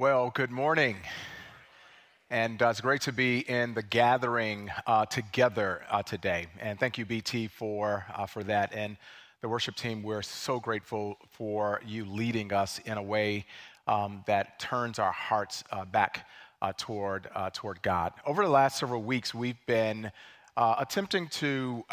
Well, good morning. And uh, it's great to be in the gathering uh, together uh, today. And thank you, BT, for, uh, for that. And the worship team, we're so grateful for you leading us in a way um, that turns our hearts uh, back uh, toward, toward God. Over the last several weeks, we've been attempting to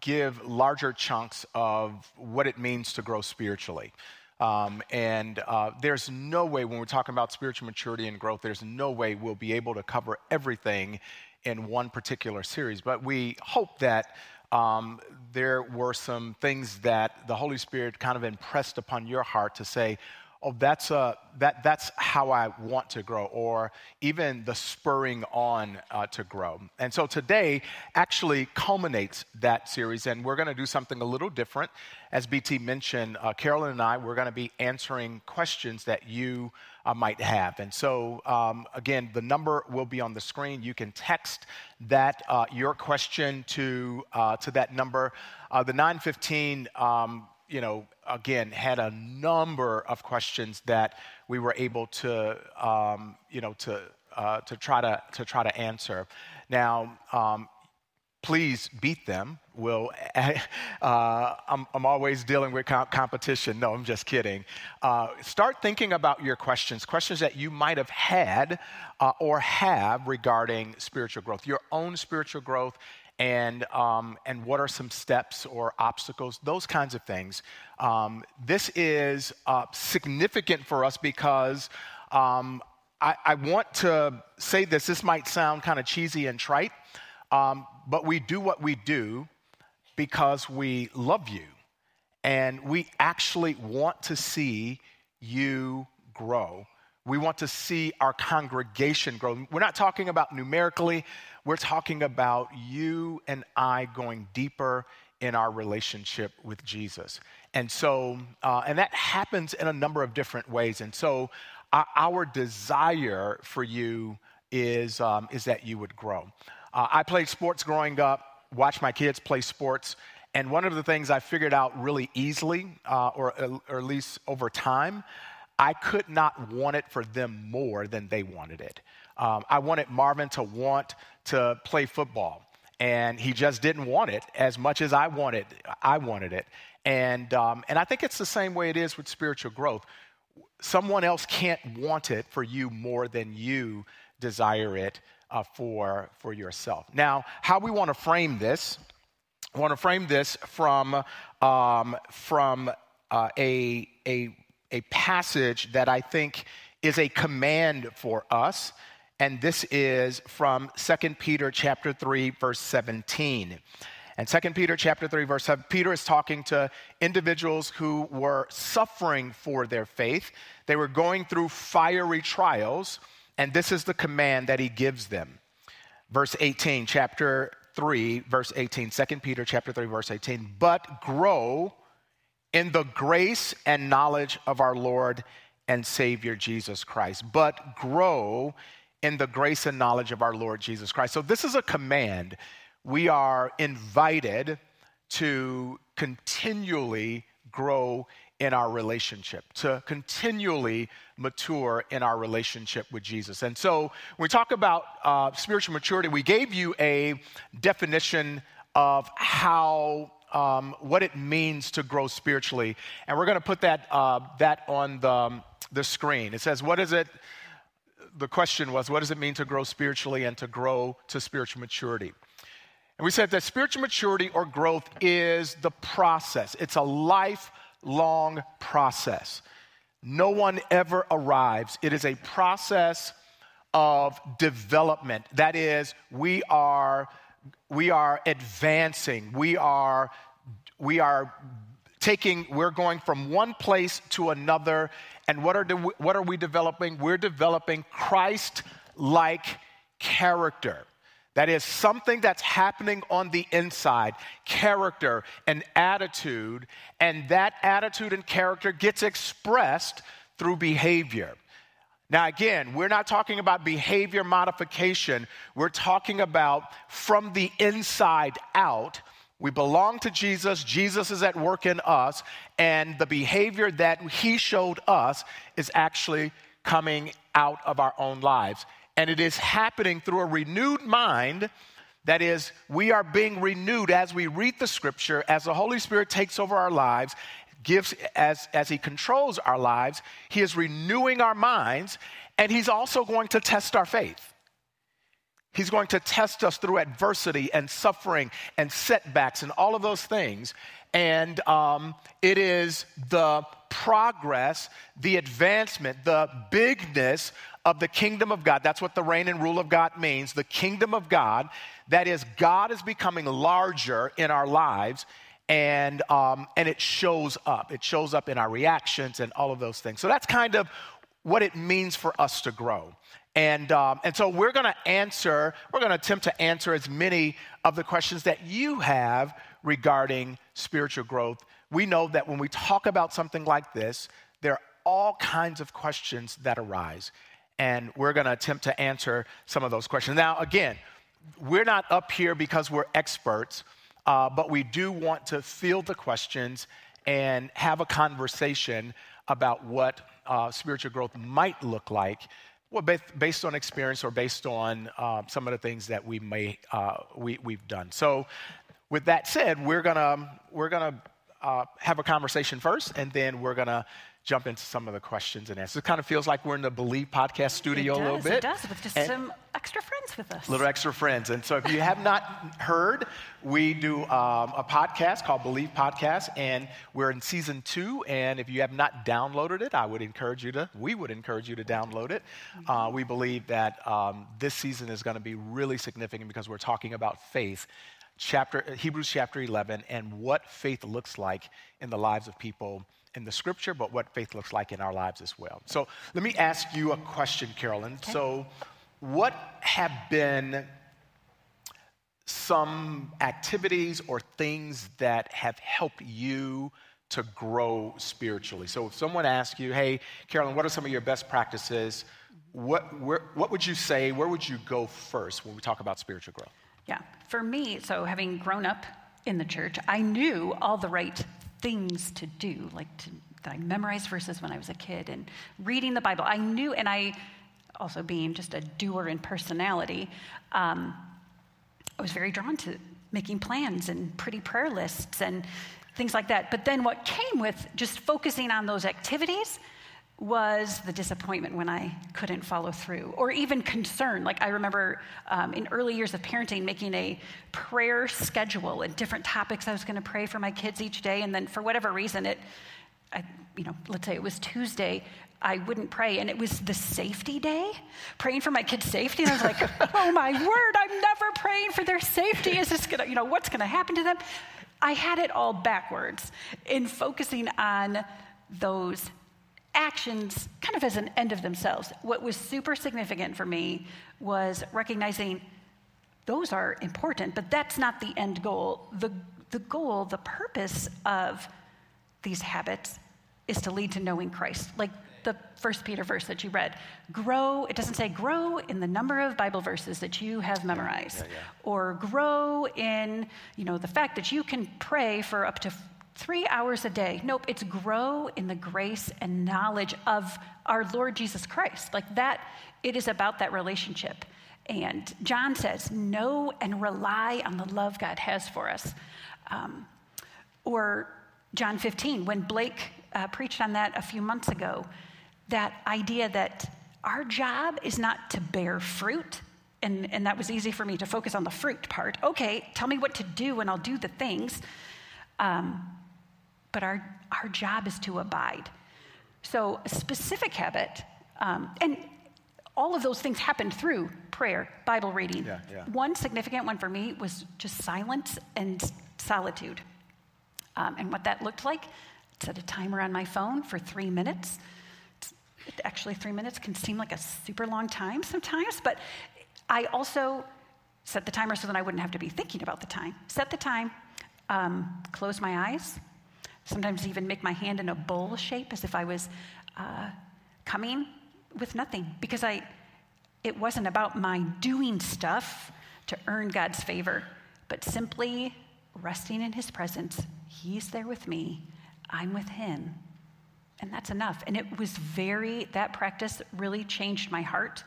give larger chunks of what it means to grow spiritually. Um, and uh, there's no way, when we're talking about spiritual maturity and growth, there's no way we'll be able to cover everything in one particular series. But we hope that um, there were some things that the Holy Spirit kind of impressed upon your heart to say, oh, that's, a, that, that's how I want to grow, or even the spurring on uh, to grow. And so today actually culminates that series, and we're going to do something a little different. As BT mentioned, uh, Carolyn and I, we're going to be answering questions that you uh, might have. And so, um, again, the number will be on the screen. You can text that, uh, your question to, uh, to that number. Uh, the 915 um, you know, again, had a number of questions that we were able to, um, you know, to, uh, to, try to, to try to answer. Now, um, please beat them. We'll, uh, I'm, I'm, always dealing with comp- competition. No, I'm just kidding. Uh, start thinking about your questions, questions that you might have had uh, or have regarding spiritual growth, your own spiritual growth, and, um, and what are some steps or obstacles, those kinds of things. Um, this is uh, significant for us because um, I, I, want to say this. This might sound kind of cheesy and trite, um, but we do what we do because we love you and we actually want to see you grow. We want to see our congregation grow. We're not talking about numerically, we're talking about you and I going deeper in our relationship with Jesus. And so, uh, and that happens in a number of different ways. And so, uh, our desire for you is, um, is that you would grow. Uh, I played sports growing up, watched my kids play sports. And one of the things I figured out really easily, uh, or, uh, or at least over time, I could not want it for them more than they wanted it. Um, I wanted Marvin to want to play football, and he just didn't want it as much as I wanted. I wanted it, and um, and I think it's the same way it is with spiritual growth. Someone else can't want it for you more than you desire it uh, for for yourself. Now, how we want to frame this? I want to frame this from um, from uh, a a a passage that I think is a command for us and this is from 2 Peter chapter 3 verse 17. And 2 Peter chapter 3 verse 7, Peter is talking to individuals who were suffering for their faith. They were going through fiery trials, and this is the command that he gives them. Verse 18, chapter 3 verse 18, 2 Peter chapter 3 verse 18, but grow in the grace and knowledge of our Lord and Savior Jesus Christ. But grow in the grace and knowledge of our Lord Jesus Christ. So, this is a command. We are invited to continually grow in our relationship, to continually mature in our relationship with Jesus. And so, when we talk about uh, spiritual maturity, we gave you a definition of how. Um, what it means to grow spiritually, and we're going to put that uh, that on the, the screen. It says, "What is it the question was, what does it mean to grow spiritually and to grow to spiritual maturity? And we said that spiritual maturity or growth is the process, it's a lifelong process. No one ever arrives, it is a process of development. That is, we are, we are advancing, we are, we are taking, we're going from one place to another and what are, the, what are we developing? We're developing Christ like character. That is something that's happening on the inside, character and attitude, and that attitude and character gets expressed through behavior. Now, again, we're not talking about behavior modification, we're talking about from the inside out we belong to Jesus. Jesus is at work in us. And the behavior that he showed us is actually coming out of our own lives. And it is happening through a renewed mind. That is, we are being renewed as we read the scripture, as the Holy Spirit takes over our lives, gives, as, as He controls our lives, He is renewing our minds, and He's also going to test our faith. He's going to test us through adversity and suffering and setbacks and all of those things. And um, it is the progress, the advancement, the bigness of the kingdom of God. That's what the reign and rule of God means. The kingdom of God. That is, God is becoming larger in our lives. And, um, and it shows up. It shows up in our reactions and all of those things. So that's kind of what it means for us to grow. And, um, and so we're going to answer, we're going to attempt to answer as many of the questions that you have regarding spiritual growth. We know that when we talk about something like this, there are all kinds of questions that arise. And we're going to attempt to answer some of those questions. Now, again, we're not up here because we're experts, uh, but we do want to field the questions and have a conversation about what uh, spiritual growth might look like well, based on experience or based on uh, some of the things that we may uh, we, we've done. So, with that said, we're gonna we're gonna uh, have a conversation first, and then we're gonna jump into some of the questions and answers. It kind of feels like we're in the Believe podcast studio does, a little bit. It does, with just and some extra friends with us. Little extra friends. And so if you have not heard, we do um, a podcast called Believe Podcast, and we're in season two. And if you have not downloaded it, I would encourage you to, we would encourage you to download it. Uh, we believe that um, this season is going to be really significant because we're talking about faith chapter Hebrews chapter 11 and what faith looks like in the lives of people in the scripture, but what faith looks like in our lives as well. So let me ask you a question, Carolyn. Okay. So, what have been some activities or things that have helped you to grow spiritually? So, if someone asks you, hey, Carolyn, what are some of your best practices? What, where, what would you say? Where would you go first when we talk about spiritual growth? Yeah, for me, so having grown up in the church, I knew all the right things to do, like to, that I memorized verses when I was a kid and reading the Bible. I knew, and I also being just a doer in personality, um, I was very drawn to making plans and pretty prayer lists and things like that. But then what came with just focusing on those activities was the disappointment when I couldn't follow through, or even concern. Like I remember um, in early years of parenting, making a prayer schedule and different topics I was going to pray for my kids each day, and then for whatever reason, it, I, you know, let's say it was Tuesday, I wouldn't pray, and it was the safety day, praying for my kids' safety. And I was like, oh my word, I'm never praying for their safety. Is this gonna, you know, what's gonna happen to them? I had it all backwards in focusing on those actions kind of as an end of themselves. What was super significant for me was recognizing those are important, but that's not the end goal. The, the goal, the purpose of these habits is to lead to knowing Christ. Like the first Peter verse that you read. Grow, it doesn't say grow in the number of Bible verses that you have memorized. Yeah, yeah, yeah. Or grow in, you know, the fact that you can pray for up to three hours a day. Nope, it's grow in the grace and knowledge of our Lord Jesus Christ. Like that, it is about that relationship. And John says, know and rely on the love God has for us. Um, or John 15, when Blake uh, preached on that a few months ago, that idea that our job is not to bear fruit. And, and that was easy for me to focus on the fruit part. Okay, tell me what to do and I'll do the things. Um, but our, our job is to abide. So, a specific habit, um, and all of those things happened through prayer, Bible reading. Yeah, yeah. One significant one for me was just silence and solitude. Um, and what that looked like, set a timer on my phone for three minutes. actually, three minutes can seem like a super long time sometimes, but I also set the timer so that I wouldn't have to be thinking about the time. Set the time, um, close my eyes, sometimes even make my hand in a bowl shape as if I was uh, coming with nothing because I, it wasn't about my doing stuff to earn God's favor, but simply resting in His presence. He's there with me, I'm with Him. And that's enough. And it was very, that practice really changed my heart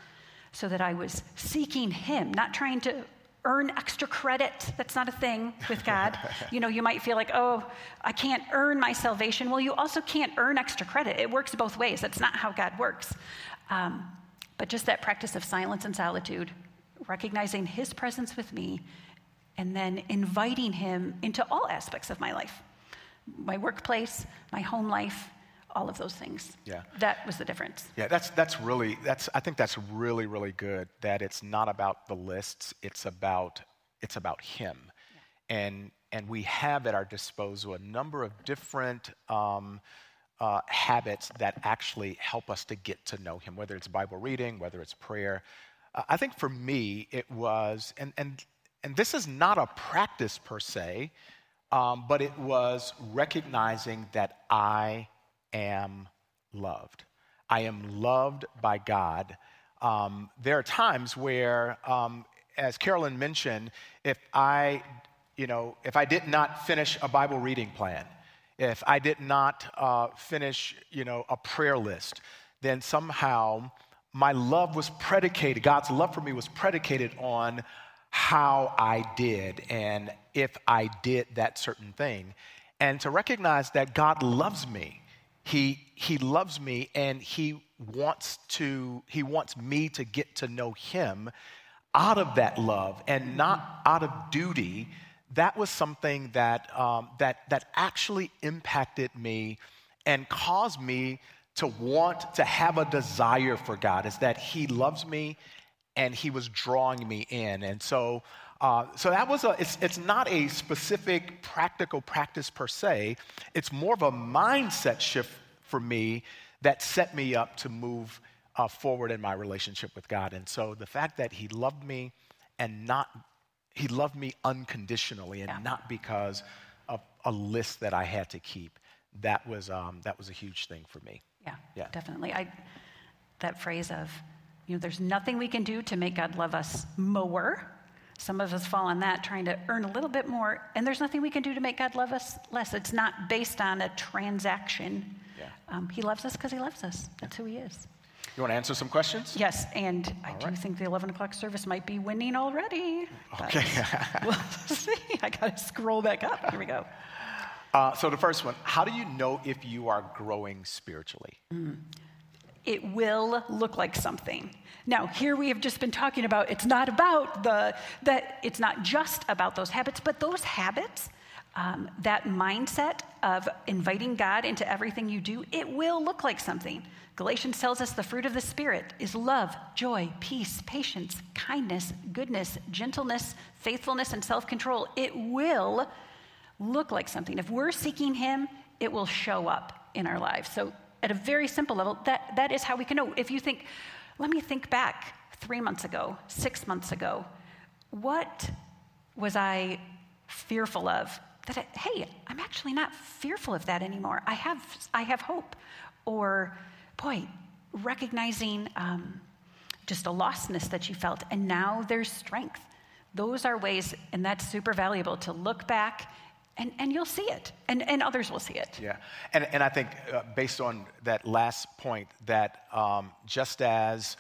so that I was seeking Him, not trying to earn extra credit. That's not a thing with God. you know, you might feel like, oh, I can't earn my salvation. Well, you also can't earn extra credit. It works both ways. That's not how God works. Um, but just that practice of silence and solitude, recognizing His presence with me, and then inviting Him into all aspects of my life my workplace, my home life, all of those things. Yeah. That was the difference. Yeah, that's, that's really, that's, I think that's really, really good that it's not about the lists, it's about, it's about Him. Yeah. And, and we have at our disposal a number of different um, uh, habits that actually help us to get to know Him, whether it's Bible reading, whether it's prayer. Uh, I think for me, it was, and, and, and this is not a practice per se, um, but it was recognizing that I am loved. I am loved by God. Um, there are times where, um, as Carolyn mentioned, if I, you know, if I did not finish a Bible reading plan, if I did not uh, finish, you know, a prayer list, then somehow my love was predicated, God's love for me was predicated on how I did and if I did that certain thing. And to recognize that God loves me he, he loves me and he wants to, he wants me to get to know him out of that love and not out of duty. That was something that, um, that, that actually impacted me and caused me to want to have a desire for God, is that He loves me and He was drawing me in. And so, uh, so that was a, it's, it's not a specific practical practice per se, it's more of a mindset shift for me that set me up to move uh, forward in my relationship with God. And so the fact that He loved me and not, He loved me unconditionally and yeah. not because of a list that I had to keep, that was, um, that was a huge thing for me. Yeah, yeah. definitely. I, that phrase of, you know, there's nothing we can do to make God love us more. Some of us fall on that, trying to earn a little bit more, and there's nothing we can do to make God love us less. It's not based on a transaction. Yeah. Um, he loves us because he loves us. That's who he is. You want to answer some questions? Yes, and All I right. do think the 11 o'clock service might be winning already. Okay. we'll see. I got to scroll back up. Here we go. Uh, so, the first one How do you know if you are growing spiritually? Mm it will look like something. Now, here we have just been talking about it's not about the, that it's not just about those habits, but those habits, um, that mindset of inviting God into everything you do, it will look like something. Galatians tells us the fruit of the Spirit is love, joy, peace, patience, kindness, goodness, gentleness, faithfulness, and self control. It will look like something. If we're seeking Him, it will show up in our lives. So at a very simple level, that, that is how we can know. If you think, let me think back three months ago, six months ago, what was I fearful of? That, I, hey, I'm actually not fearful of that anymore. I have, I have hope. Or, boy, recognizing um, just a lostness that you felt, and now there's strength. Those are ways, and that's super valuable to look back and, and you'll see it, and, and others will see it. Yeah, and, and I think uh, based on that last point, that um, just as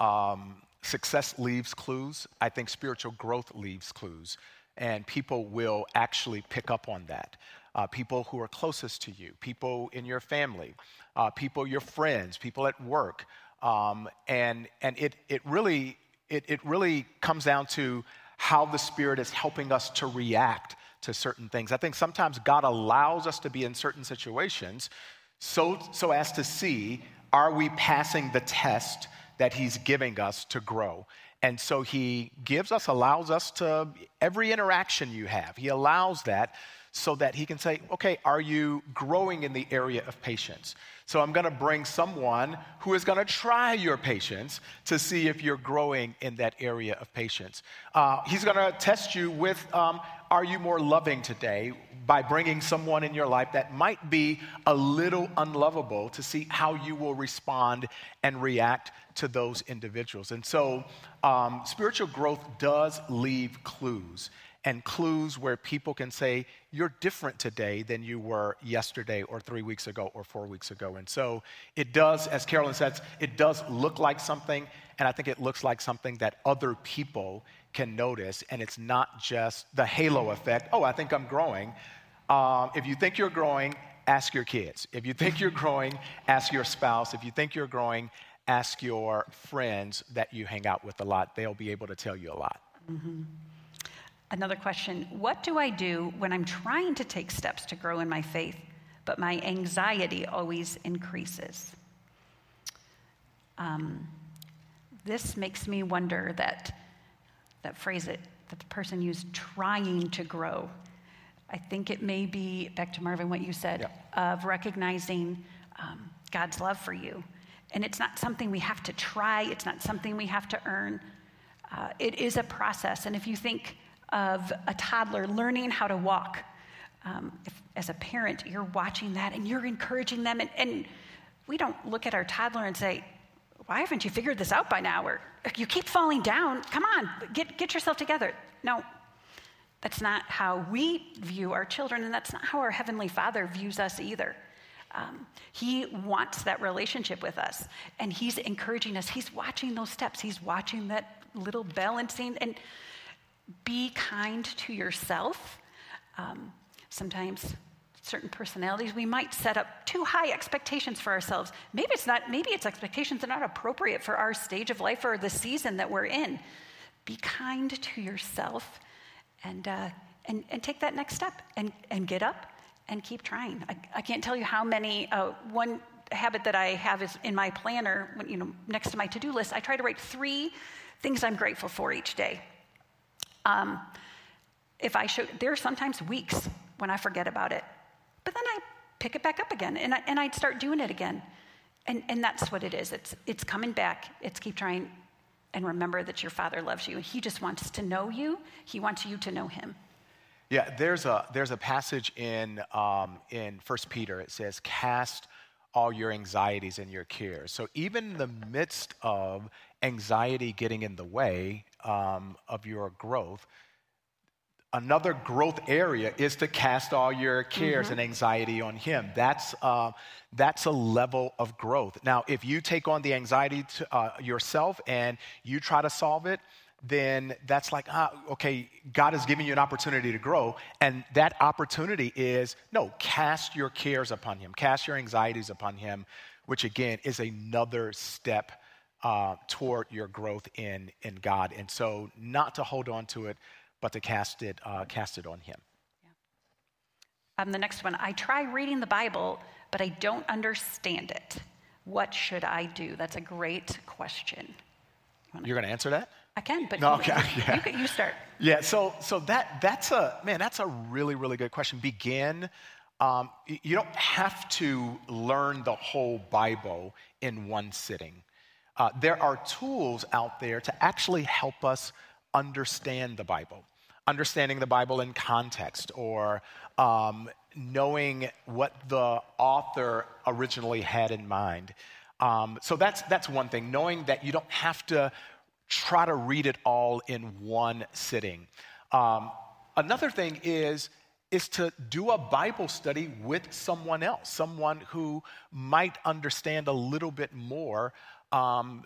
um, success leaves clues, I think spiritual growth leaves clues, and people will actually pick up on that. Uh, people who are closest to you, people in your family, uh, people, your friends, people at work. Um, and and it, it, really, it, it really comes down to how the Spirit is helping us to react to certain things. I think sometimes God allows us to be in certain situations so, so as to see are we passing the test that He's giving us to grow? And so He gives us, allows us to, every interaction you have, He allows that so that He can say, okay, are you growing in the area of patience? So I'm going to bring someone who is going to try your patience to see if you're growing in that area of patience. Uh, he's going to test you with um, are you more loving today by bringing someone in your life that might be a little unlovable to see how you will respond and react to those individuals. And so um, spiritual growth does leave clues. And clues where people can say, You're different today than you were yesterday, or three weeks ago, or four weeks ago. And so it does, as Carolyn says, it does look like something, and I think it looks like something that other people can notice, and it's not just the halo effect. Oh, I think I'm growing. Um, if you think you're growing, ask your kids. If you think you're growing, ask your spouse. If you think you're growing, ask your friends that you hang out with a lot. They'll be able to tell you a lot. Mm-hmm. Another question What do I do when I'm trying to take steps to grow in my faith, but my anxiety always increases? Um, this makes me wonder that that phrase that, that the person used, trying to grow. I think it may be, back to Marvin, what you said, yeah. of recognizing um, God's love for you. And it's not something we have to try, it's not something we have to earn. Uh, it is a process. And if you think of a toddler learning how to walk, um, if, as a parent, you're watching that and you're encouraging them. And, and we don't look at our toddler and say, why haven't you figured this out by now? Or you keep falling down. Come on, get, get yourself together. No, that's not how we view our children, and that's not how our Heavenly Father views us either. Um, he wants that relationship with us, and He's encouraging us. He's watching those steps, He's watching that little balancing. And be kind to yourself. Um, sometimes certain personalities, we might set up too high expectations for ourselves. Maybe it's not, maybe it's expectations that are not appropriate for our stage of life or the season that we're in. Be kind to yourself and, uh, and, and take that next step and, and get up and keep trying. I, I can't tell you how many, uh, one habit that I have is in my planner, you know, next to my to do list, I try to write three things I'm grateful for each day. Um, if I show, there are sometimes weeks when I forget about it, but then I pick it back up again and, I, and I'd start doing it again. And, and that's what it is. It's, it's coming back. It's keep trying and remember that your Father loves you. He just wants to know you, He wants you to know Him. Yeah, there's a, there's a passage in, um, in 1 Peter. It says, Cast all your anxieties and your cares. So even in the midst of anxiety getting in the way um, of your growth, another growth area is to cast all your cares mm-hmm. and anxiety on him. That's uh, that's a level of growth. Now if you take on the anxiety to, uh, yourself and you try to solve it then that's like ah, okay god is giving you an opportunity to grow. And that opportunity is no cast your cares upon him. Cast your anxieties upon him which again is another step uh, toward your growth in in god and so not to hold on to it but to cast it, uh, cast it on him. Yeah. Um, the next one I try reading the Bible, but I don't understand it. What should I do? That's a great question. You are going to answer that? I can, but no, you, okay, yeah. you, you, start. Yeah, so so that that's a man, that's a really really good question. Begin. Um, you don't have to learn the whole Bible in one sitting. Uh, there are tools out there to actually help us understand the Bible understanding the Bible in context or um, knowing what the author originally had in mind. Um, so that's, that's one thing, knowing that you don't have to try to read it all in one sitting. Um, another thing is, is to do a Bible study with someone else, someone who might understand a little bit more um,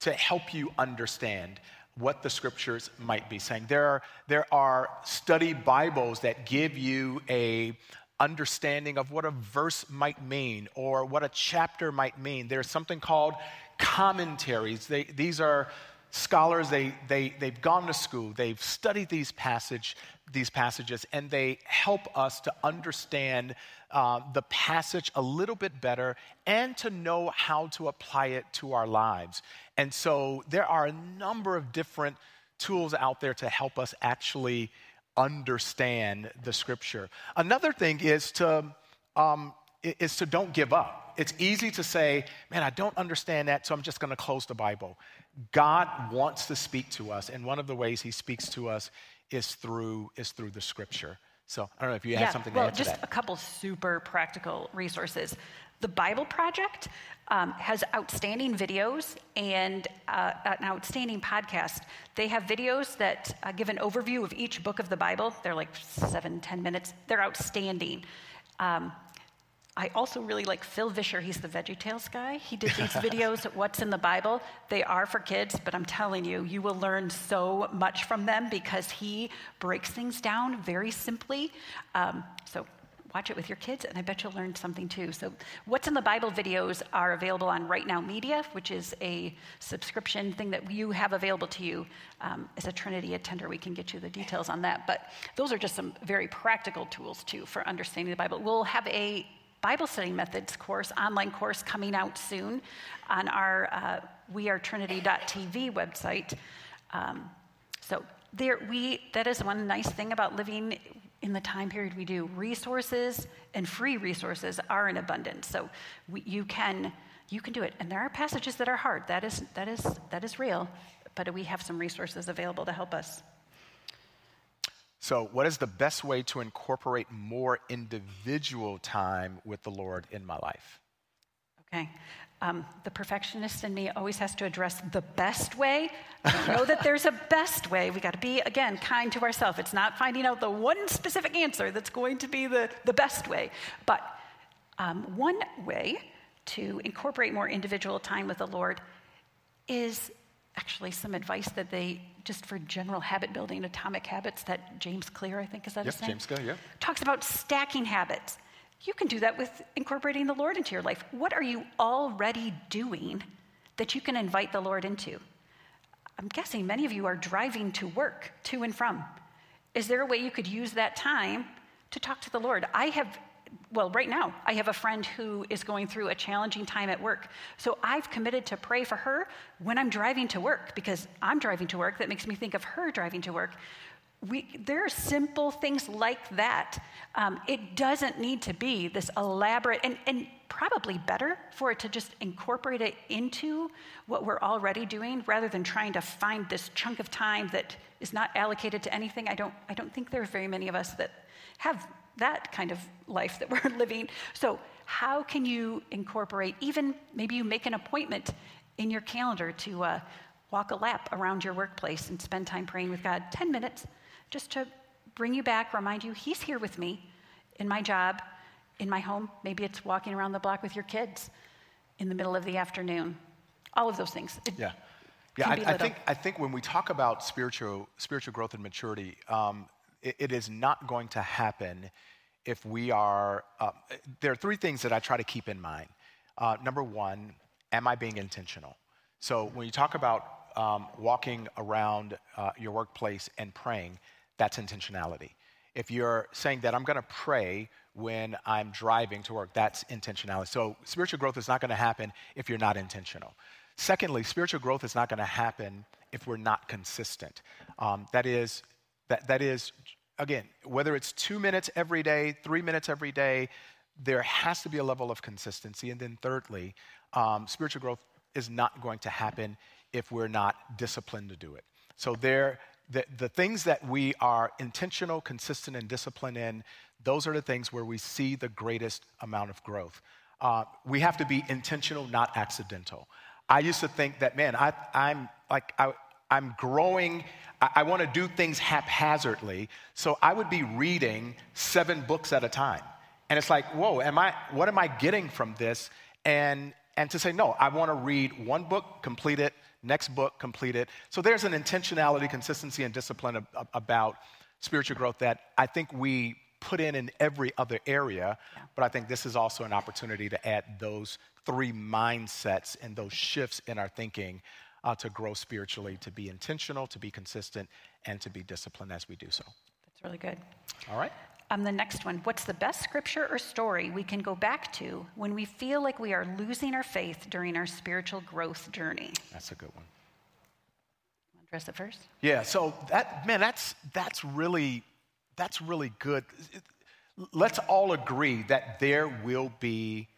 to help you understand what the scriptures might be saying. There are, there are study Bibles that give you a understanding of what a verse might mean or what a chapter might mean. There's something called commentaries. They, these are scholars, they, they, they've gone to school, they've studied these, passage, these passages, and they help us to understand uh, the passage a little bit better and to know how to apply it to our lives. And so there are a number of different tools out there to help us actually understand the scripture. Another thing is to um, is to don't give up. It's easy to say, man, I don't understand that, so I'm just going to close the Bible. God wants to speak to us, and one of the ways He speaks to us is through is through the Scripture. So I don't know if you yeah, have something well, to add to just a couple super practical resources. The Bible Project um, has outstanding videos and uh, an outstanding podcast. They have videos that uh, give an overview of each book of the Bible. They're like seven, ten minutes. They're outstanding. Um, I also really like Phil Vischer. He's the Veggie Tales guy. He did these videos, What's in the Bible. They are for kids, but I'm telling you, you will learn so much from them because he breaks things down very simply. Um, so watch it with your kids, and I bet you'll learn something too. So, What's in the Bible videos are available on Right Now Media, which is a subscription thing that you have available to you. Um, as a Trinity attender, we can get you the details on that. But those are just some very practical tools too for understanding the Bible. We'll have a Bible study methods course, online course coming out soon on our uh, wearetrinity.tv website. Um, so there, we that is one nice thing about living in the time period we do. Resources and free resources are in abundance, so we, you can you can do it. And there are passages that are hard. That is that is that is real, but we have some resources available to help us. So, what is the best way to incorporate more individual time with the Lord in my life? Okay. Um, the perfectionist in me always has to address the best way. I know that there's a best way. We got to be, again, kind to ourselves. It's not finding out the one specific answer that's going to be the, the best way. But um, one way to incorporate more individual time with the Lord is actually some advice that they just for general habit building, atomic habits that James Clear, I think, is that yep, his name? James Clear, yeah. Talks about stacking habits. You can do that with incorporating the Lord into your life. What are you already doing that you can invite the Lord into? I'm guessing many of you are driving to work, to and from. Is there a way you could use that time to talk to the Lord? I have well, right now, I have a friend who is going through a challenging time at work. So I've committed to pray for her when I'm driving to work because I'm driving to work. That makes me think of her driving to work. We, there are simple things like that. Um, it doesn't need to be this elaborate, and, and probably better for it to just incorporate it into what we're already doing rather than trying to find this chunk of time that is not allocated to anything. I don't, I don't think there are very many of us that have that kind of life that we're living. So, how can you incorporate, even maybe you make an appointment in your calendar to uh, walk a lap around your workplace and spend time praying with God 10 minutes just to bring you back, remind you, He's here with me in my job, in my home. Maybe it's walking around the block with your kids in the middle of the afternoon. All of those things. It yeah. Yeah, I, I, think, I think when we talk about spiritual, spiritual growth and maturity, um, it, is not going to happen if we are. Uh, there are three things that I try to keep in mind. Uh, number one, am I being intentional? So when you talk about um, walking around uh, your workplace and praying, that's intentionality. If you're saying that I'm going to pray when I'm driving to work, that's intentionality. So spiritual growth is not going to happen if you're not intentional. Secondly, spiritual growth is not going to happen if we're not consistent. Um, that is, that, that is again, whether it's two minutes every day, three minutes every day, there has to be a level of consistency. And then, thirdly, um, spiritual growth is not going to happen if we're not disciplined to do it. So, there, the, the things that we are intentional, consistent, and disciplined in, those are the things where we see the greatest amount of growth. Uh, we have to be intentional, not accidental. I used to think that, man, I, I'm like, I, I'm growing I, I want to do things haphazardly. So I would be reading seven books at a time. And it's like, whoa, am I, what am I getting from this? And, and to say, no, I want to read one book, complete it, next book, complete it. So there's an intentionality, consistency, and discipline about spiritual growth that I think we put in in every other area. Yeah. But I think this is also an opportunity to add those three mindsets and those shifts in our thinking uh, to grow spiritually, to be intentional, to be consistent, and to be disciplined as we do so. That's really good. All right. Um, the next one What's the best scripture or story we can go back to when we feel like we are losing our faith during our spiritual growth journey? That's a good one. Address it first. Yeah. So that man, that's that's really that's really good. Let's all agree that there will be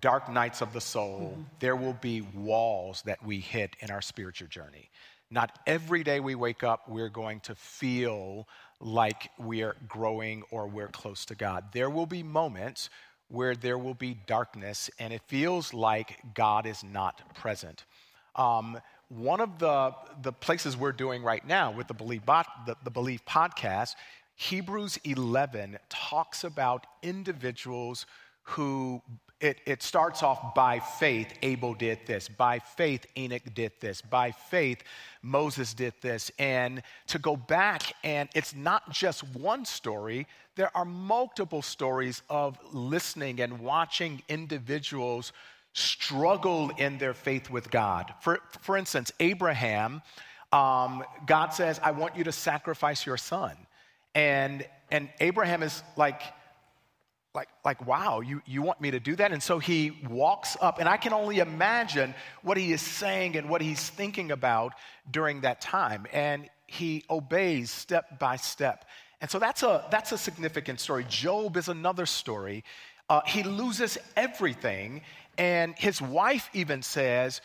dark nights of the soul, mm-hmm. there will be walls that we hit in our spiritual journey. Not every day we wake up, we're going to feel like we're growing or we're close to God. There will be moments where there will be darkness and it feels like God is not present. Um, one of the, the places we're doing right now with the Believe, Bot, the, the Believe podcast, Hebrews 11 talks about individuals who it, it, starts off by faith, Abel did this. By faith, Enoch did this. By faith, Moses did this. And to go back, and it's not just one story, there are multiple stories of listening and watching individuals struggle in their faith with God. For, for instance, Abraham, um, God says, I want you to sacrifice your son. And, and Abraham is like, like, like wow, you, you want me to do that? And so he walks up, and I can only imagine what he is saying and what he's thinking about during that time. And he obeys step by step. And so that's a, that's a significant story. Job is another story. Uh, he loses everything, and his wife even says,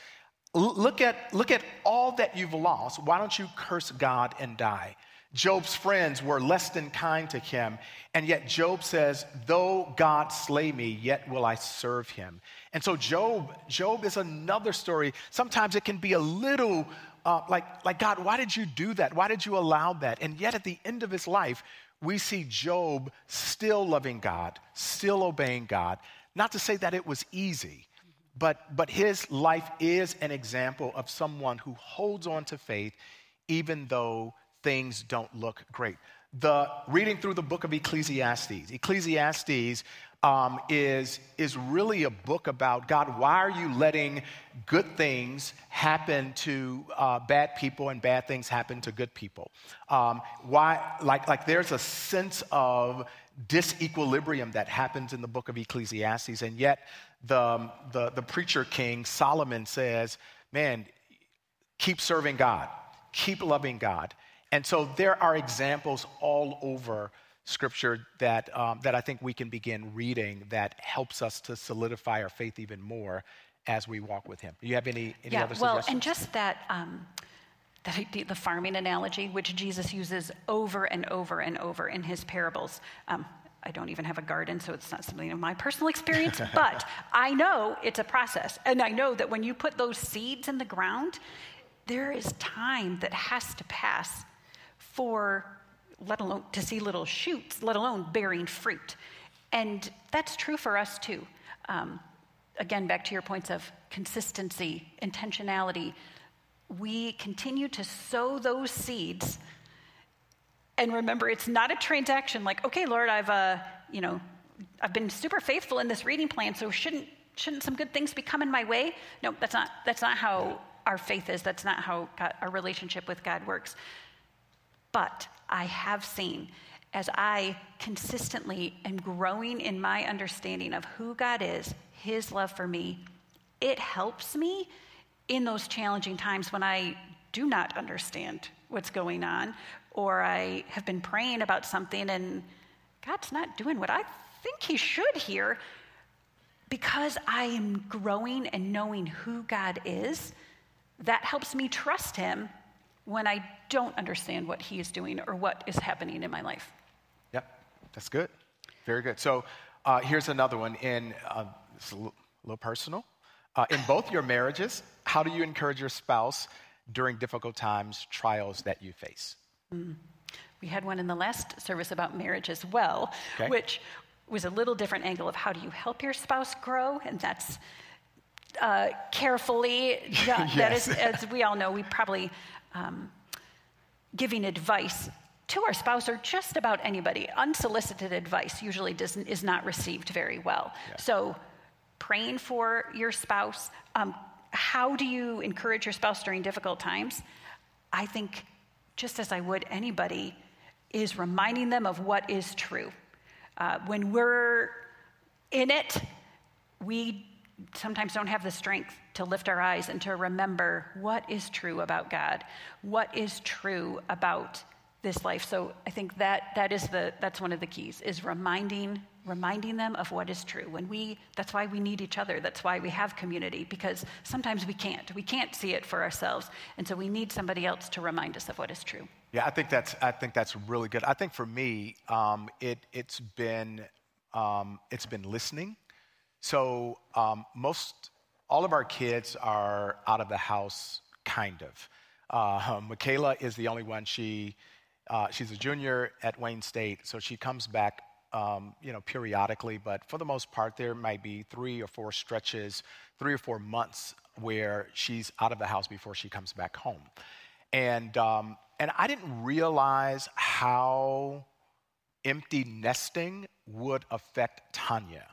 look at, look at all that you've lost. Why don't you curse God and die? Job's friends were less than kind to him, and yet Job says, Though God slay me, yet will I serve him. And so Job, Job is another story. Sometimes it can be a little uh, like, like, God, why did you do that? Why did you allow that? And yet at the end of his life, we see Job still loving God, still obeying God. Not to say that it was easy, but, but his life is an example of someone who holds on to faith even though things don't look great. The reading through the book of Ecclesiastes, Ecclesiastes um, is, is really a book about God, why are you letting good things happen to uh, bad people and bad things happen to good people? Um, why, like, like there's a sense of disequilibrium that happens in the book of Ecclesiastes, and yet the, the, the preacher king Solomon says, man, keep serving God, keep loving God. And so there are examples all over Scripture that, um, that I think we can begin reading that helps us to solidify our faith even more as we walk with Him. Do you have any, any yeah, other well, and just that, um, that idea, the farming analogy, which Jesus uses over and over and over in His parables. Um, I don't even have a garden, so it's not something of my personal experience, but I know it's a process. And I know that when you put those seeds in the ground, there is time that has to pass for let alone to see little shoots, let alone bearing fruit. And that's true for us too. Um, again, back to your points of consistency, intentionality. We continue to sow those seeds. And remember, it's not a transaction like, okay, Lord, I've, uh, you know, I've been super faithful in this reading plan, so shouldn't, shouldn't some good things be coming my way? No, that's not, that's not how our faith is. That's not how God, our relationship with God works. But I have seen as I consistently am growing in my understanding of who God is, His love for me, it helps me in those challenging times when I do not understand what's going on, or I have been praying about something and God's not doing what I think He should here. Because I am growing and knowing who God is, that helps me trust Him when I don't understand what he is doing or what is happening in my life. Yep, that's good. Very good. So uh, here's another one. In uh, it's a little, little personal. Uh, in both your marriages, how do you encourage your spouse during difficult times, trials that you face? Mm. We had one in the last service about marriage as well, okay. which was a little different angle of how do you help your spouse grow, and that's uh, carefully. yes. That is, as we all know, we probably um, giving advice to our spouse or just about anybody. Unsolicited advice usually doesn't, is not received very well. Yeah. So, praying for your spouse. Um, how do you encourage your spouse during difficult times? I think, just as I would anybody, is reminding them of what is true. Uh, when we're in it, we sometimes don't have the strength to lift our eyes and to remember what is true about God, what is true about this life. So I think that that is the that's one of the keys is reminding reminding them of what is true. When we that's why we need each other. That's why we have community because sometimes we can't. We can't see it for ourselves. And so we need somebody else to remind us of what is true. Yeah, I think that's I think that's really good. I think for me, um, it it's been um, it's been listening. So um, most, all of our kids are out of the house, kind of. Uh, Michaela is the only one. She, uh, she's a junior at Wayne State, so she comes back, um, you know, periodically. But for the most part, there might be three or four stretches, three or four months where she's out of the house before she comes back home. And um, and I didn't realize how empty nesting would affect Tanya.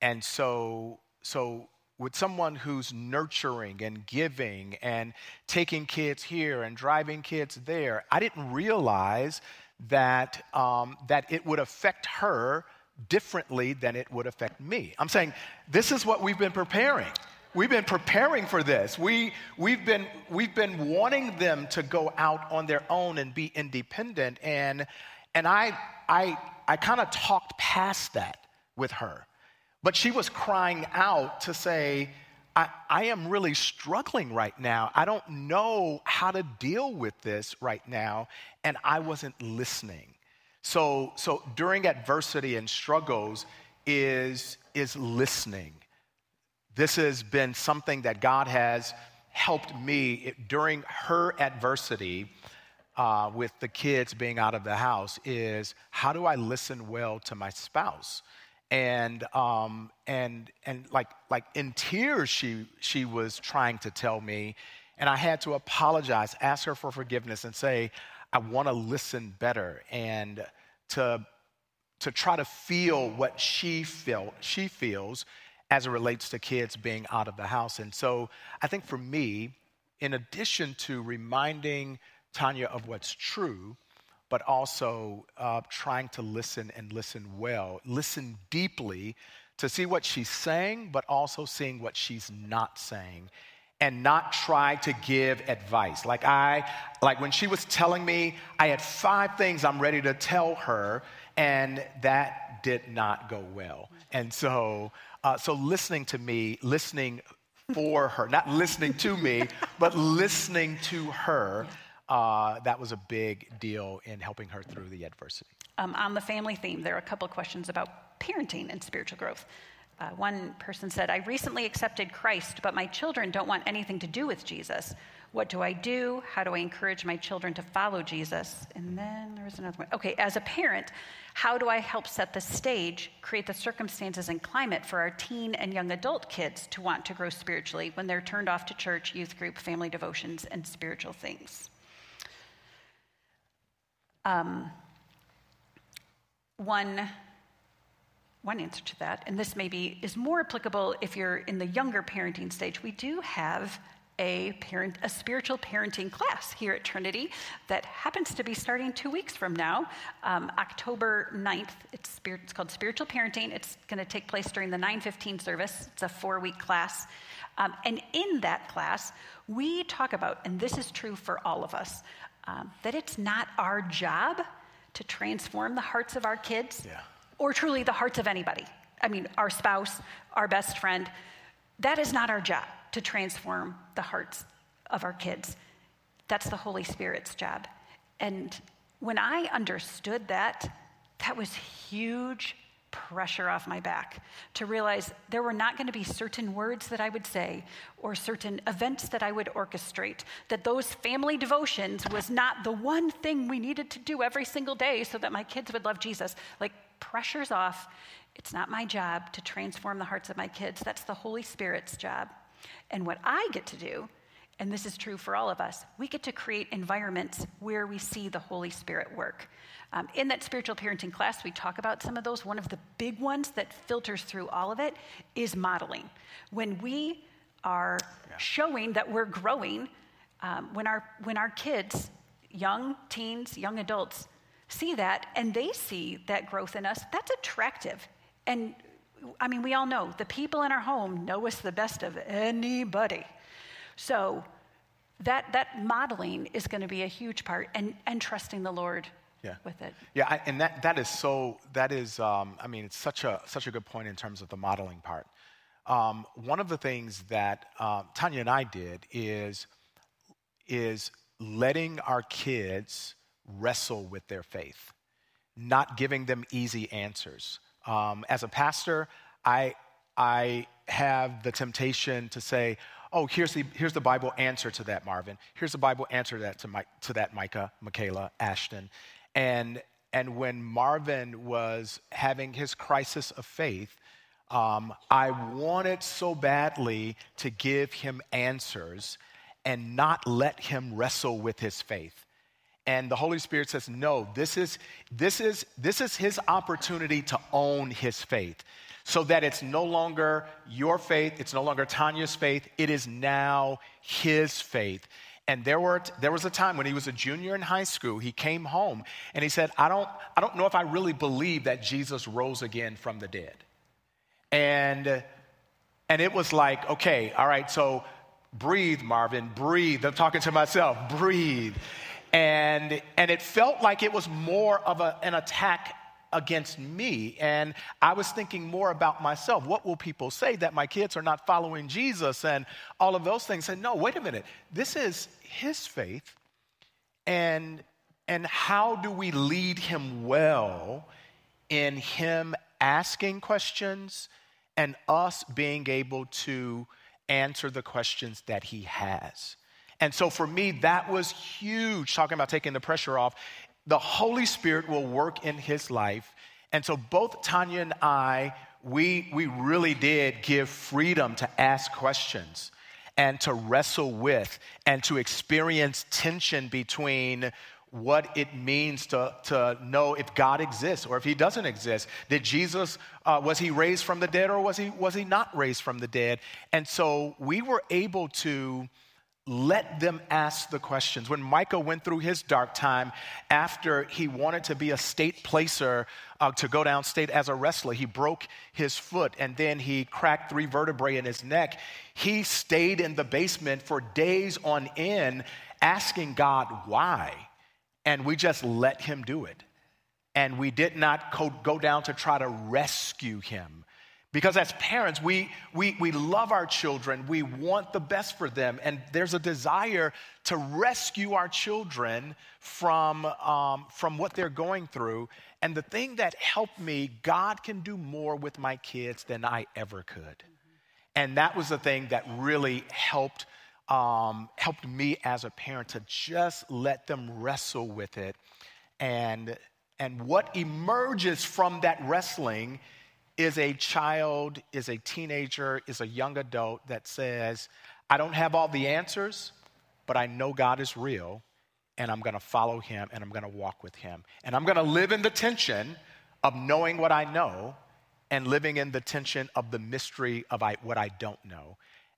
And so, so with someone who's nurturing and giving and taking kids here and driving kids there, I didn't realize that, um, that it would affect her differently than it would affect me. I'm saying this is what we've been preparing. We've been preparing for this. We, we've, been, we've been wanting them to go out on their own and be independent. And, and I, I, I kind of talked past that with her. But she was crying out to say, I, I, am really struggling right now. I don't know how to deal with this right now. And I wasn't listening. So, so during adversity and struggles is, is listening this has been something that God has helped me during her adversity uh, with the kids being out of the house is how do I listen well to my spouse? And um, and and like like in tears she she was trying to tell me, and I had to apologize, ask her for forgiveness, and say I want to listen better and to to try to feel what she felt she feels as it relates to kids being out of the house. And so I think for me, in addition to reminding Tanya of what's true, but also uh, trying to listen and listen well, listen deeply to see what she's saying, but also seeing what she's not saying and not try to give advice. Like I like when she was telling me I had five things I'm ready to tell her and that did not go well. And so uh, so listening to me, listening for her, not listening to me, but listening to her, uh, that was a big deal in helping her through the adversity. Um, on the family theme, there are a couple questions about parenting and spiritual growth. Uh, one person said, I recently accepted Christ, but my children don't want anything to do with Jesus. What do I do? How do I encourage my children to follow Jesus? And then there was another one. Okay, as a parent, how do I help set the stage, create the circumstances and climate for our teen and young adult kids to want to grow spiritually when they're turned off to church, youth group, family devotions, and spiritual things? Um, one, one answer to that, and this maybe is more applicable if you're in the younger parenting stage, we do have a parent a spiritual parenting class here at trinity that happens to be starting two weeks from now. Um, october 9th it's, spirit, it's called spiritual parenting. It's going to take place during the 915 service. It's a four week class. Um, and in that class we talk about and this is true for all of us um, that it's not our job to transform the hearts of our kids yeah. or truly the hearts of anybody i mean our spouse our best friend that is not our job to transform the hearts of our kids. That's the Holy Spirit's job. And when I understood that, that was huge pressure off my back to realize there were not going to be certain words that I would say or certain events that I would orchestrate, that those family devotions was not the one thing we needed to do every single day so that my kids would love Jesus. Like, pressure's off. It's not my job to transform the hearts of my kids, that's the Holy Spirit's job. And what I get to do, and this is true for all of us, we get to create environments where we see the Holy Spirit work. Um, in that spiritual parenting class, we talk about some of those. One of the big ones that filters through all of it is modeling. When we are yeah. showing that we're growing, um, when, our, when our kids, young teens, young adults, see that and they see that growth in us, that's attractive. And I mean, we all know the people in our home know us the best of anybody. So that, that modeling is going to be a huge part and, and trusting the Lord yeah. with it. Yeah, I, and that, that is so, that is, um, I mean, it's such a, such a good point in terms of the modeling part. Um, one of the things that um, Tanya and I did is, is letting our kids wrestle with their faith, not giving them easy answers Um, as a pastor, I, I have the temptation to say, oh, here's the, here's the Bible answer to that, Marvin. Here's the Bible answer to that, to, my, to that Micah, Michaela, Ashton. And, and when Marvin was having his crisis of faith, um, I wanted so badly to give him answers and not let him wrestle with his faith. And the Holy Spirit says, no, this is, this is, this is his opportunity to own his faith so that it's no longer your faith, it's no longer Tanya's faith, it is now his faith. And there, were, there was a time when he was a junior in high school, he came home and he said, I don't, I don't know if I really believe that Jesus rose again from the dead. And, and it was like, okay, all right, so breathe, Marvin, breathe. I'm talking to myself, breathe. And, and it felt like it was more of a, an attack against me. And I was thinking more about myself. What will people say that my kids are not following Jesus and all of those things? And no, wait a minute. This is his faith. And, and how do we lead him well in him asking questions and us being able to answer the questions that he has? And so for me, that was huge, talking about taking the pressure off the Holy Spirit will work in his life. And so both Tanya and I, we, we really did give freedom to ask questions and to wrestle with and to experience tension between what it means to, to know if God exists or if he doesn't exist. Did Jesus, uh, was he raised from the dead or was he, was he not raised from the dead? And so we were able to let them ask the questions. When Micah went through his dark time after he wanted to be a state placer uh, to go downstate as a wrestler, he broke his foot and then he cracked three vertebrae in his neck. He stayed in the basement for days on end asking God why. And we just let him do it. And we did not go down to try to rescue him. Because as parents, we, we, we love our children, we want the best for them, and there's a desire to rescue our children from, um, from what they're going through. And the thing that helped me, God can do more with my kids than I ever could. And that was the thing that really helped, um, helped me as a parent to just let them wrestle with it. And, and what emerges from that wrestling is a child, is a teenager, is a young adult that says, I don't have all the answers, but I know God is real, and I'm to follow him and I'm to walk with him. And I'm to live in the tension of knowing what I know and living in the tension of the mystery of I, what I don't know.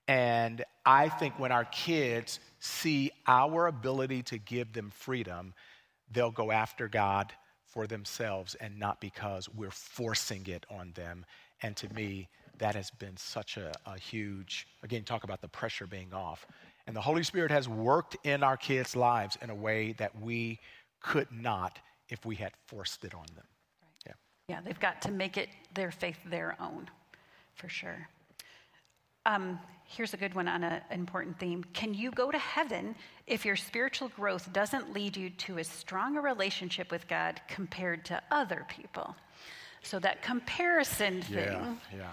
And I think when our kids see our ability to give them freedom, they'll go after God for themselves and not because we're forcing it on them. And to me, that has been such a, a, huge, again, talk about the pressure being off. And the Holy Spirit has worked in our kids' lives in a way that we could not if we had forced it on them. Right. Yeah. yeah, they've got to make it their faith their own, for sure. Um, here's a good one on an important theme. Can you go to heaven if your spiritual growth doesn't lead you to as strong a relationship with God compared to other people? So that comparison thing. Yeah, yeah.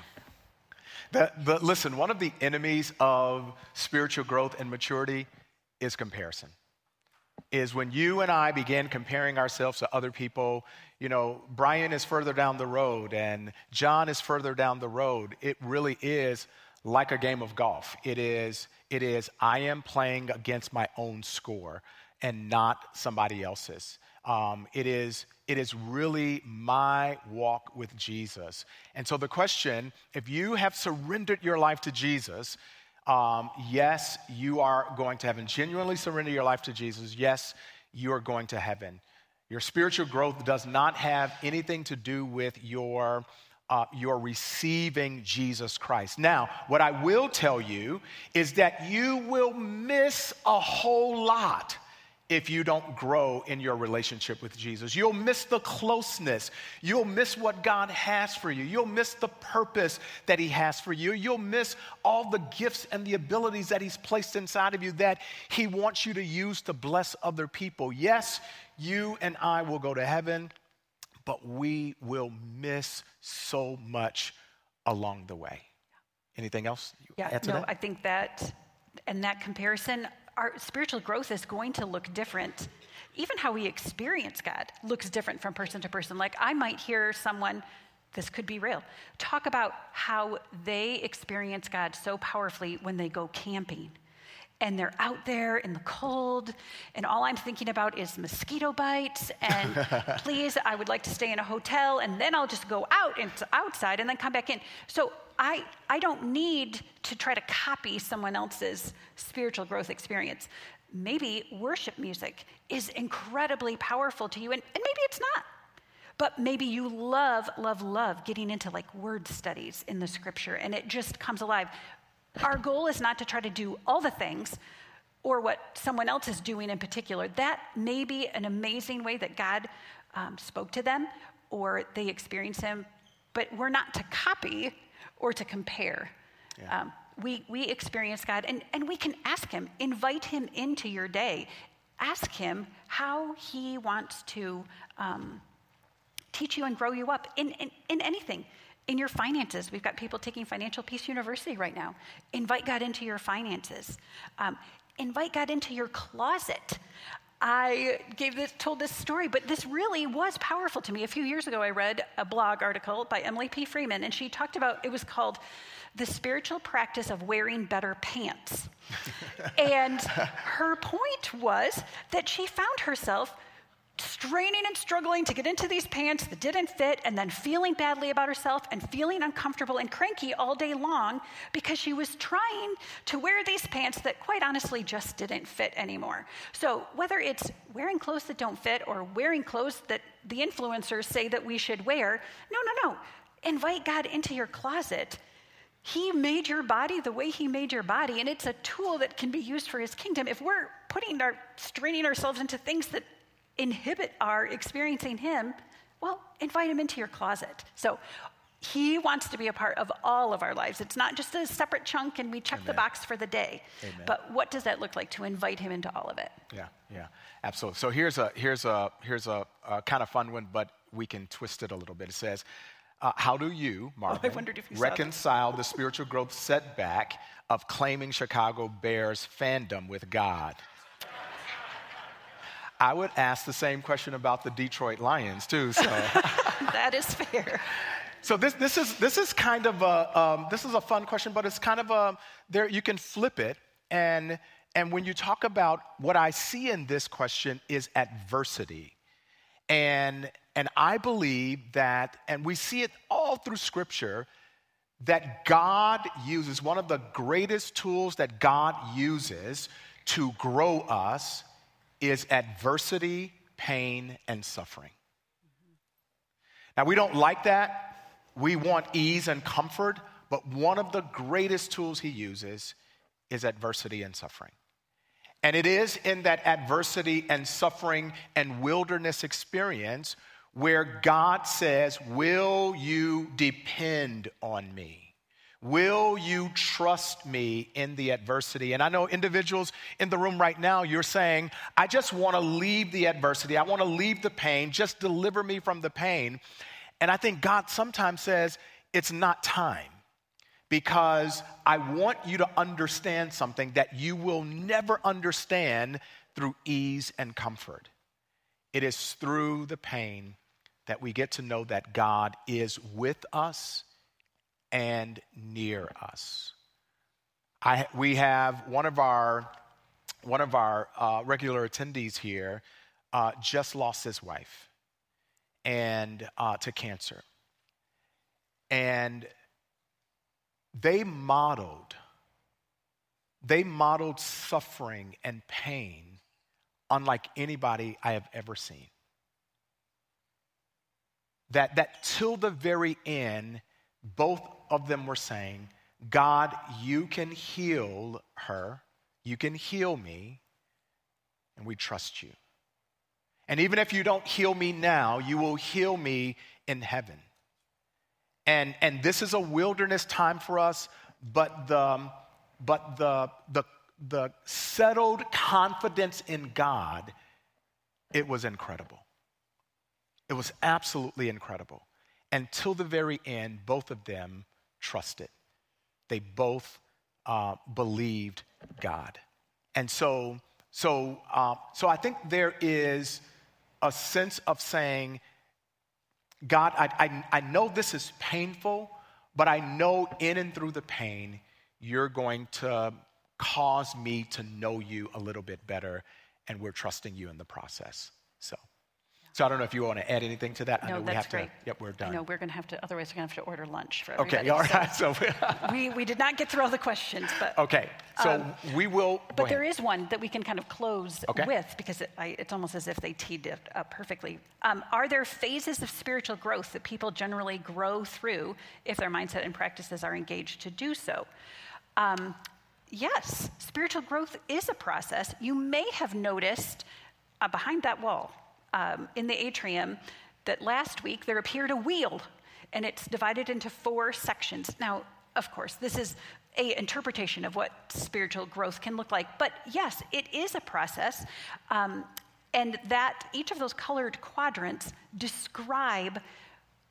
That, but listen, one of the enemies of spiritual growth and maturity is comparison. Is when you and I begin comparing ourselves to other people, you know, Brian is further down the road and John is further down the road. It really is like a game of golf. It is, it is I am playing against my own score and not somebody else's. Um, it, is, it is really my walk with Jesus. And so the question if you have surrendered your life to Jesus, um, yes, you are going to heaven. Genuinely surrender your life to Jesus, yes, you are going to heaven. Your spiritual growth does not have anything to do with your uh, you're receiving Jesus Christ. Now, what I will tell you is that you will miss a whole lot if you don't grow in your relationship with Jesus. You'll miss the closeness. You'll miss what God has for you. You'll miss the purpose that He has for you. You'll miss all the gifts and the abilities that He's placed inside of you that He wants you to use to bless other people. Yes, you and I will go to heaven but we will miss so much along the way. Anything else? yeah, no, that? I think that, and that comparison, our spiritual growth is going to look different. Even how we experience God looks different from person to person. Like I might hear someone, this could be real, talk about how they experience God so powerfully when they go camping and they're out there in the cold, and all I'm thinking about is mosquito bites. And please, I would like to stay in a hotel, and then I'll just go out into outside and then come back in. So I, I don't need to try to copy someone else's spiritual growth experience. Maybe worship music is incredibly powerful to you, and, and maybe it's not. But maybe you love, love, love getting into like word studies in the scripture, and it just comes alive. Our goal is not to try to do all the things or what someone else is doing in particular. That may be an amazing way that God um, spoke to them or they experienced Him, but we're not to copy or to compare. Yeah. Um, we, we experience God and, and we can ask Him, invite Him into your day. Ask Him how He wants to um, teach you and grow you up in, in, in anything in your finances. We've got people taking Financial Peace University right now. Invite God into your finances. Um, invite God into your closet. I gave this, told this story, but this really was powerful to me. A few years ago, I read a blog article by Emily P. Freeman, and she talked about it was called "The Spiritual Practice of Wearing Better Pants." and her point was that she found herself straining and struggling to get into these pants that didn't fit, and then feeling badly about herself and feeling uncomfortable and cranky all day long because she was trying to wear these pants that, quite honestly, just didn't fit anymore. So, whether it's wearing clothes that don't fit or wearing clothes that the influencers say that we should wear, no, no, no. Invite God into your closet. He made your body the way He made your body, and it's a tool that can be used for His kingdom. If we're putting our, straining ourselves into things that inhibit our experiencing Him, well, invite Him into your closet. So He wants to be a part of all of our lives. It's not just a separate chunk and we check Amen. the box for the day. Amen. But what does that look like to invite Him into all of it? Yeah, yeah, absolutely. So here's a here's a here's a, a kind of fun one, but we can twist it a little bit. It says. Uh, how do you, Marvin, oh, you reconcile the spiritual growth setback of claiming Chicago Bears fandom with God? I would ask the same question about the Detroit Lions, too. So that is fair. So this, this, is, this is kind of a, um, this is a fun question, but it's kind of a, there, you can flip it. And, and when you talk about what I see in this question is adversity. And, and I believe that, and we see it all through Scripture, that God uses, one of the greatest tools that God uses to grow us is adversity, pain, and suffering. Now, we don't like that. We want ease and comfort, but one of the greatest tools he uses is adversity and suffering. And it is in that adversity and suffering and wilderness experience where God says, Will you depend on me? Will you trust me in the adversity? And I know individuals in the room right now, you're saying, I just want to leave the adversity. I want to leave the pain. Just deliver me from the pain. And I think God sometimes says, it's not time because I want you to understand something that you will never understand through ease and comfort. It is through the pain that we get to know that God is with us and near us. I, we have one of our, one of our uh, regular attendees here uh, just lost his wife and uh, to cancer. And they modeled, they modeled suffering and pain unlike anybody I have ever seen. That, that till the very end, both of them were saying, God, you can heal her, you can heal me, and we trust you. And even if you don't heal me now, you will heal me in heaven. And, and this is a wilderness time for us, but the, but the, the, the settled confidence in God, it was incredible. It was absolutely incredible. Until the very end, both of them trusted. They both uh, believed God. And so, so, uh, so I think there is a sense of saying, God, I, I, I know this is painful, but I know in and through the pain, you're going to cause me to know you a little bit better, and we're trusting you in the process. So. So I don't know if you want to add anything to that. No, I know we that's have great. to. Yep, we're done. No, we're going to have to. Otherwise, we're going to have to order lunch for everybody. Okay, all right. So, we we did not get through all the questions, but okay, so Um, we will. But there is one that we can kind of close Okay. with because it, I, it's almost as if they teed it up perfectly. Um, are there phases of spiritual growth that people generally grow through if their mindset and practices are engaged to do so? Um, yes, spiritual growth is a process. You may have noticed uh, behind that wall um, in the atrium that last week there appeared a wheel and it's divided into four sections. Now, of course, this is a interpretation of what spiritual growth can look like, but yes, it is a process, um, and that each of those colored quadrants describe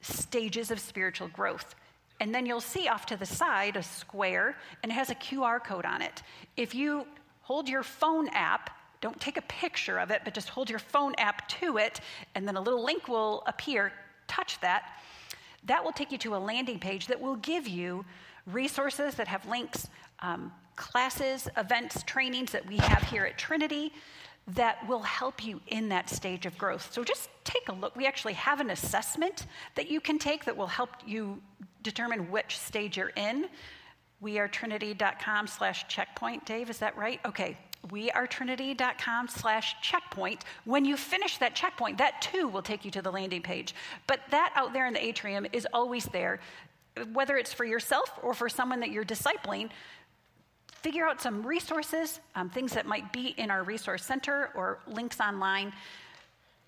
stages of spiritual growth. And then you'll see off to the side a square, and it has a QR code on it. If you hold your phone app, don't take a picture of it, but just hold your phone app to it, and then a little link will appear. Touch that. That will take you to a landing page that will give you resources that have links, um, classes, events, trainings that we have here at Trinity that will help you in that stage of growth. So just take a look. We actually have an assessment that you can take that will help you determine which stage you're in. We are trinity.com slash checkpoint. Dave, is that right? Okay. We are trinity.com slash checkpoint. When you finish that checkpoint, that too will take you to the landing page. But that out there in the atrium is always there, whether it's for yourself or for someone that you're discipling figure out some resources, um, things that might be in our resource center or links online.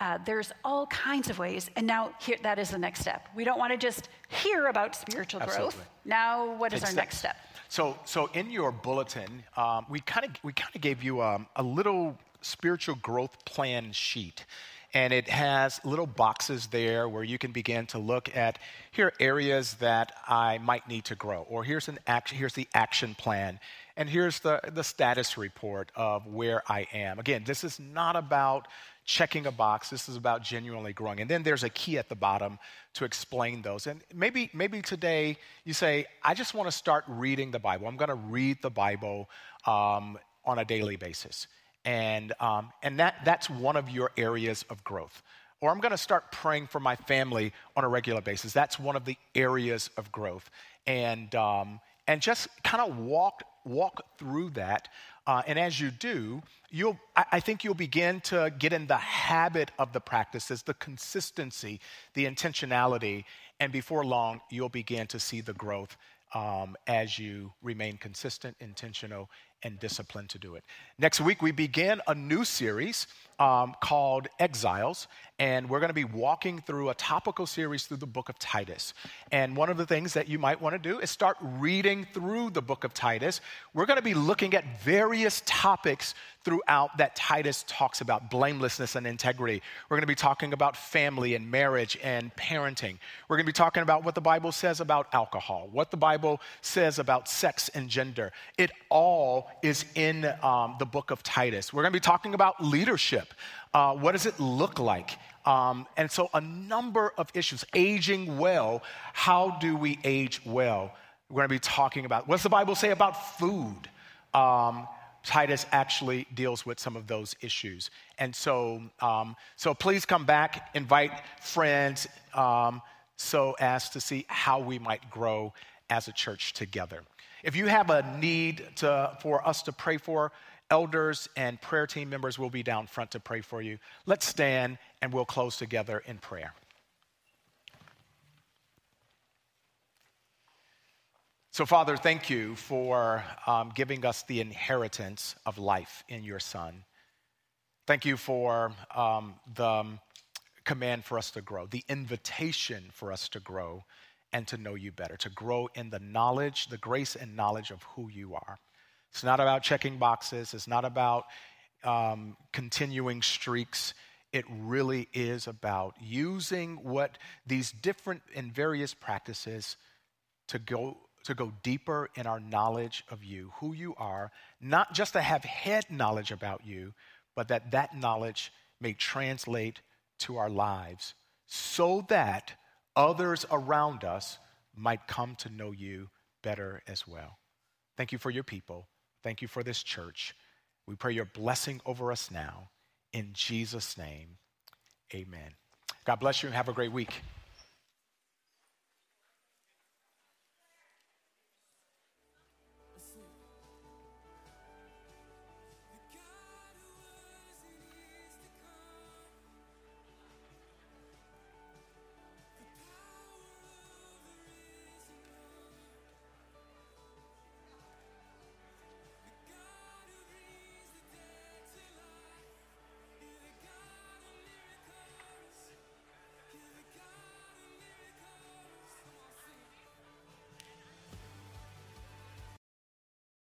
Uh, there's all kinds of ways. And now here, that is the next step. We don't want to just hear about spiritual Absolutely. growth. Now, what is Take our next step? So, so in your bulletin, um, we kind of we kind of gave you um, a little spiritual growth plan sheet, and it has little boxes there where you can begin to look at here are areas that I might need to grow, or here's an action, here's the action plan, and here's the the status report of where I am. Again, this is not about checking a box. This is about genuinely growing. And then there's a key at the bottom to explain those. And maybe, maybe today you say, I just want to start reading the Bible. I'm going to read the Bible um, on a daily basis. And, um, and that, that's one of your areas of growth. Or I'm going to start praying for my family on a regular basis. That's one of the areas of growth. And, um, and just kind of walk, walk through that. Uh, and as you do, you'll, I, I think you'll begin to get in the habit of the practices, the consistency, the intentionality, and before long, you'll begin to see the growth um, as you remain consistent, intentional, and disciplined to do it. Next week, we begin a new series um, called Exiles, and we're going to be walking through a topical series through the book of Titus. And one of the things that you might want to do is start reading through the book of Titus. We're going to be looking at various topics throughout that Titus talks about blamelessness and integrity. We're going to be talking about family and marriage and parenting. We're going to be talking about what the Bible says about alcohol, what the Bible says about sex and gender. It all is in um, the book of Titus. We're going to be talking about leadership. Uh, what does it look like? Um, and so, a number of issues. Aging well. How do we age well? We're going to be talking about what's the Bible say about food? Um, Titus actually deals with some of those issues. And so, um, so please come back, invite friends, um, so as to see how we might grow as a church together. If you have a need to, for us to pray for, elders and prayer team members will be down front to pray for you. Let's stand and we'll close together in prayer. So, Father, thank you for um, giving us the inheritance of life in your Son. Thank you for um, the command for us to grow, the invitation for us to grow and to know you better, to grow in the knowledge, the grace and knowledge of who you are. It's not about checking boxes, it's not about um, continuing streaks. it really is about using what these different and various practices to go to go deeper in our knowledge of you, who you are, not just to have head knowledge about you, but that that knowledge may translate to our lives so that others around us might come to know you better as well. Thank you for your people. Thank you for this church. We pray your blessing over us now. In Jesus' name, amen. God bless you and have a great week.